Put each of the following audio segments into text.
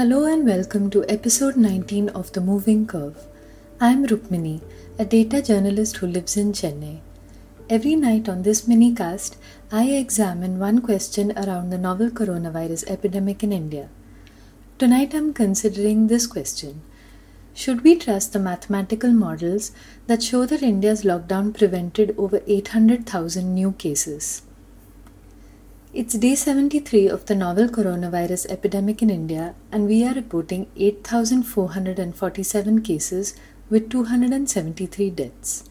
Hello and welcome to episode 19 of The Moving Curve. I'm Rukmini, a data journalist who lives in Chennai. Every night on this mini cast, I examine one question around the novel coronavirus epidemic in India. Tonight I'm considering this question Should we trust the mathematical models that show that India's lockdown prevented over 800,000 new cases? It's day 73 of the novel coronavirus epidemic in India, and we are reporting 8,447 cases with 273 deaths.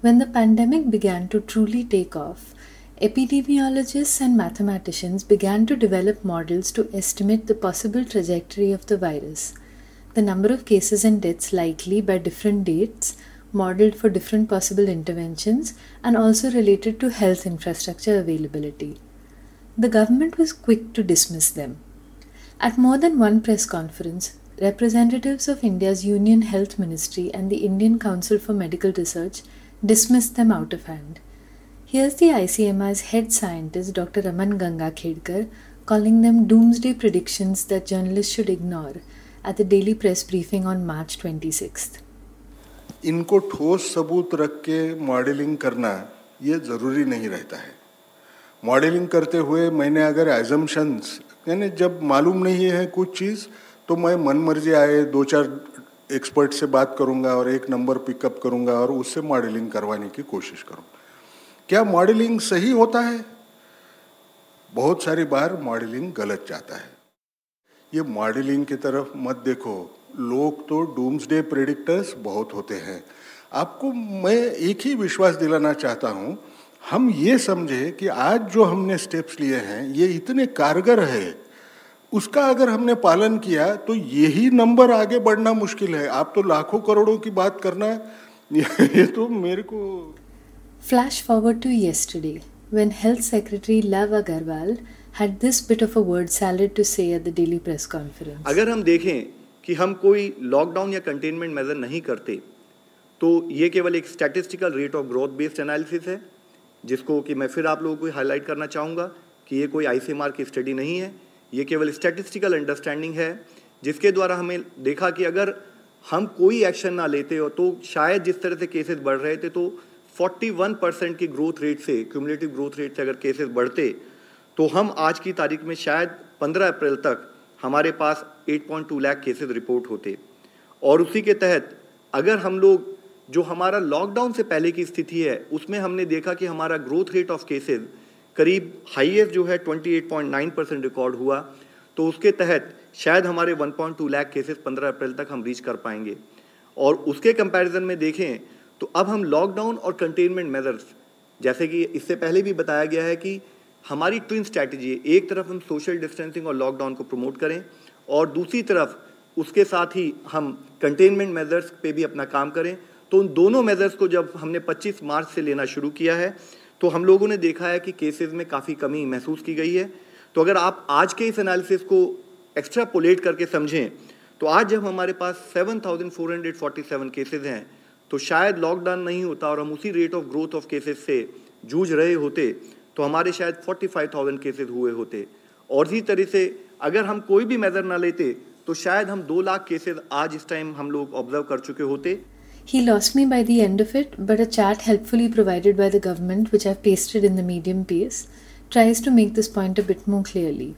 When the pandemic began to truly take off, epidemiologists and mathematicians began to develop models to estimate the possible trajectory of the virus, the number of cases and deaths likely by different dates, modeled for different possible interventions, and also related to health infrastructure availability the government was quick to dismiss them. At more than one press conference, representatives of India's Union Health Ministry and the Indian Council for Medical Research dismissed them out of hand. Here's the ICMR's head scientist, Dr. Raman Gangakhedkar, calling them doomsday predictions that journalists should ignore at the daily press briefing on March 26th. इनको ठोस सबूत रख के modelling करना ये ज़रूरी नहीं रहता है मॉडलिंग करते हुए मैंने अगर एजम्पन्स यानी जब मालूम नहीं है कुछ चीज़ तो मैं मन मर्ज़ी आए दो चार एक्सपर्ट से बात करूँगा और एक नंबर पिकअप करूँगा और उससे मॉडलिंग करवाने की कोशिश करूँ क्या मॉडलिंग सही होता है? बहुत सारी बार मॉडलिंग गलत जाता है। ये मॉडलिंग की तरफ़ मत देखो। लोग तो डूम्सडे प्रेडिक्टर्स बहुत होते हैं। आपको मैं एक ही विश्वास दिलाना चाहता हूँ हम ये समझे कि आज जो हमने स्टेप्स लिए हैं ये इतने कारगर है उसका अगर हमने पालन किया तो यही नंबर आगे बढ़ना मुश्किल है। आप तो लाखों करोड़ों की बात करना ये तो मेरे को flash forward to yesterday when health secretary Lav Agarwal had this bit of a word salad to say at the daily press conference. अगर हम देखें कि हम कोई लॉकडाउन या कंटेनमेंट मेजर नहीं करते तो ये केवल एक statistical rate of growth based analysis है। जिसको कि मैं फिर आप लोगों को हाईलाइट करना चाहूँगा कि ये कोई आईसीएमआर की स्टडी नहीं है। ये केवल स्टैटिस्टिकल अंडरस्टैंडिंग है, जिसके द्वारा हमें देखा कि अगर हम कोई एक्शन ना लेते हो तो शायद जिस तरह से केसेस बढ़ रहे थे तो 41 परसेंट की ग्रोथ रेट से क्यूमुलेटिव ग्रोथ रेट से अगर केसेस बढ़ते तो हम आज की तारीख में शायद 15 अप्रैल तक हमारे पास 8.2 लाख केसेस रिपोर्ट होते। और उसी के तहत, अगर हम लोग जो हमारा लॉकडाउन से पहले की स्थिति है, उसमें हमने देखा कि हमारा ग्रोथ रेट ऑफ़ केसेस करीब हाईएस्ट जो है 28.9 परसेंट रिकॉर्ड हुआ। तो उसके तहत शायद हमारे 1.2 लाख केसेस 15 अप्रैल तक हम रीच कर पाएँगे। और उसके कंपैरिजन में देखें तो अब हम लॉकडाउन और कंटेनमेंट मेजर्स जैसे कि इससे पहले भी बताया गया है कि हमारी ट्विन स्ट्रैटेजी है, एक तरफ़ हम सोशल डिस्टेंसिंग और लॉकडाउन को प्रमोट करें और दूसरी तरफ़ उसके साथ ही हम कंटेनमेंट मेजर्स पे भी अपना काम करें। तो उन दोनों मेजर्स को जब हमने 25 मार्च से लेना शुरू किया है तो हम लोगों ने देखा है कि केसेस में काफ़ी कमी महसूस की गई है। तो अगर आप आज के इस एनालिसिस को एक्स्ट्रा पोलेट करके समझें तो आज जब हमारे पास 7,447 केसेस हैं तो शायद लॉकडाउन नहीं होता और हम उसी rate of growth of cases से जूझ रहे होते तो हमारे शायद 45,000 केसेस हुए होते। और इसी तरह से अगर हम कोई भी मेजर ना लेते तो शायद हम दो लाख केसेस आज इस टाइम हम लोग ऑब्ज़र्व कर चुके होते। He lost me by the end of it, but a chart helpfully provided by the government, which I've pasted in the medium piece, tries to make this point a bit more clearly.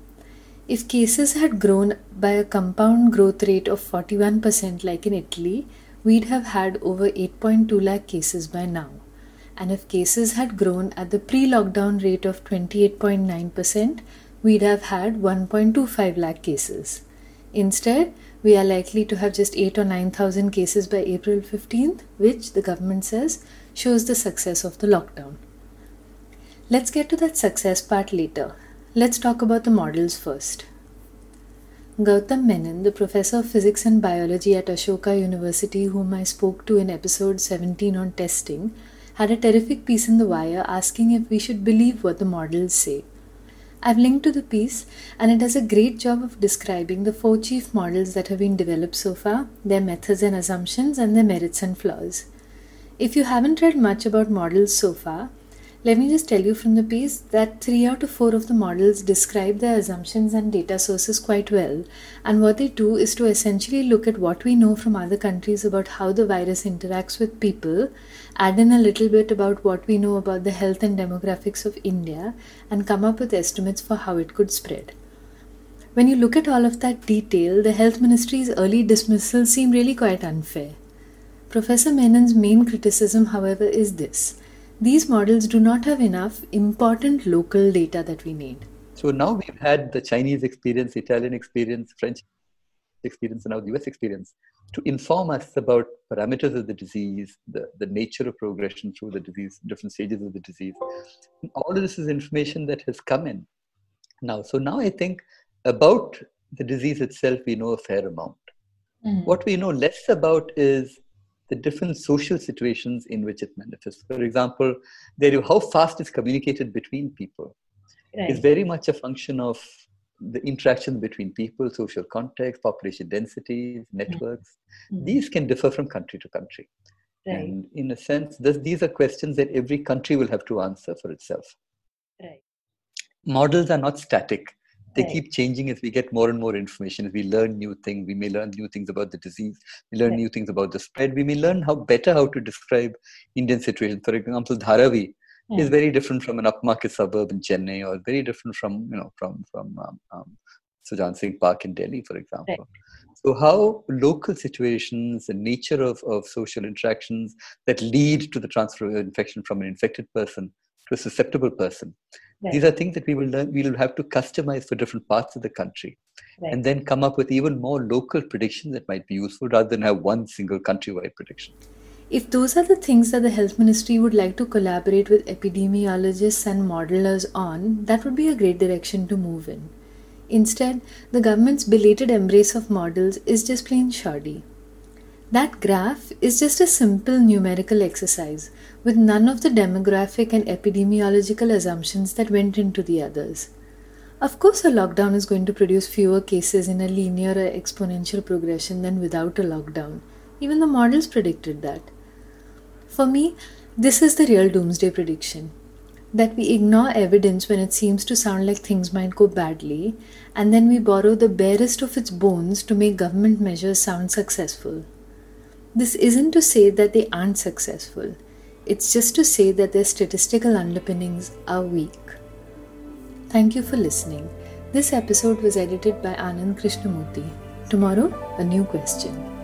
If cases had grown by a compound growth rate of 41% like in Italy, we'd have had over 8.2 lakh cases by now. And if cases had grown at the pre lockdown rate of 28.9%, we'd have had 1.25 lakh cases. Instead, we are likely to have just 8 or 9,000 cases by April 15th, which the government says shows the success of the lockdown. Let's get to that success part later. Let's talk about the models first. Gautam Menon, the professor of physics and biology at Ashoka University, whom I spoke to in episode 17 on testing, had a terrific piece in The Wire asking if we should believe what the models say. I've linked to the piece, and it does a great job of describing the four chief models that have been developed so far, their methods and assumptions, and their merits and flaws. If you haven't read much about models so far, Let me just tell you from the piece that three out of four of the models describe their assumptions and data sources quite well. And what they do is to essentially look at what we know from other countries about how the virus interacts with people, add in a little bit about what we know about the health and demographics of India, and come up with estimates for how it could spread. When you look at all of that detail, the Health Ministry's early dismissal seem really quite unfair. Professor Menon's main criticism, however, is this these models do not have enough important local data that we need. So now we've had the Chinese experience, Italian experience, French experience, and now the US experience to inform us about parameters of the disease, the, the nature of progression through the disease, different stages of the disease. And all of this is information that has come in now. So now I think about the disease itself, we know a fair amount. Mm-hmm. What we know less about is the different social situations in which it manifests. For example, there, how fast it's communicated between people right. is very much a function of the interaction between people, social context, population densities, networks. Mm-hmm. These can differ from country to country. Right. And in a sense, this, these are questions that every country will have to answer for itself. Right. Models are not static they right. keep changing as we get more and more information as we learn new things we may learn new things about the disease we learn right. new things about the spread we may learn how better how to describe indian situation for example dharavi is very different from an upmarket suburb in chennai or very different from you know from from um, um, Sujan Singh Park in Delhi, for example. Right. So, how local situations, the nature of, of social interactions that lead to the transfer of infection from an infected person to a susceptible person, Right. These are things that we will learn, we will have to customize for different parts of the country, right. and then come up with even more local predictions that might be useful rather than have one single countrywide prediction. If those are the things that the health ministry would like to collaborate with epidemiologists and modelers on, that would be a great direction to move in. Instead, the government's belated embrace of models is just plain shoddy. That graph is just a simple numerical exercise with none of the demographic and epidemiological assumptions that went into the others. Of course, a lockdown is going to produce fewer cases in a linear or exponential progression than without a lockdown. Even the models predicted that. For me, this is the real doomsday prediction that we ignore evidence when it seems to sound like things might go badly, and then we borrow the barest of its bones to make government measures sound successful. This isn't to say that they aren't successful, it's just to say that their statistical underpinnings are weak. Thank you for listening. This episode was edited by Anand Krishnamurthy. Tomorrow, a new question.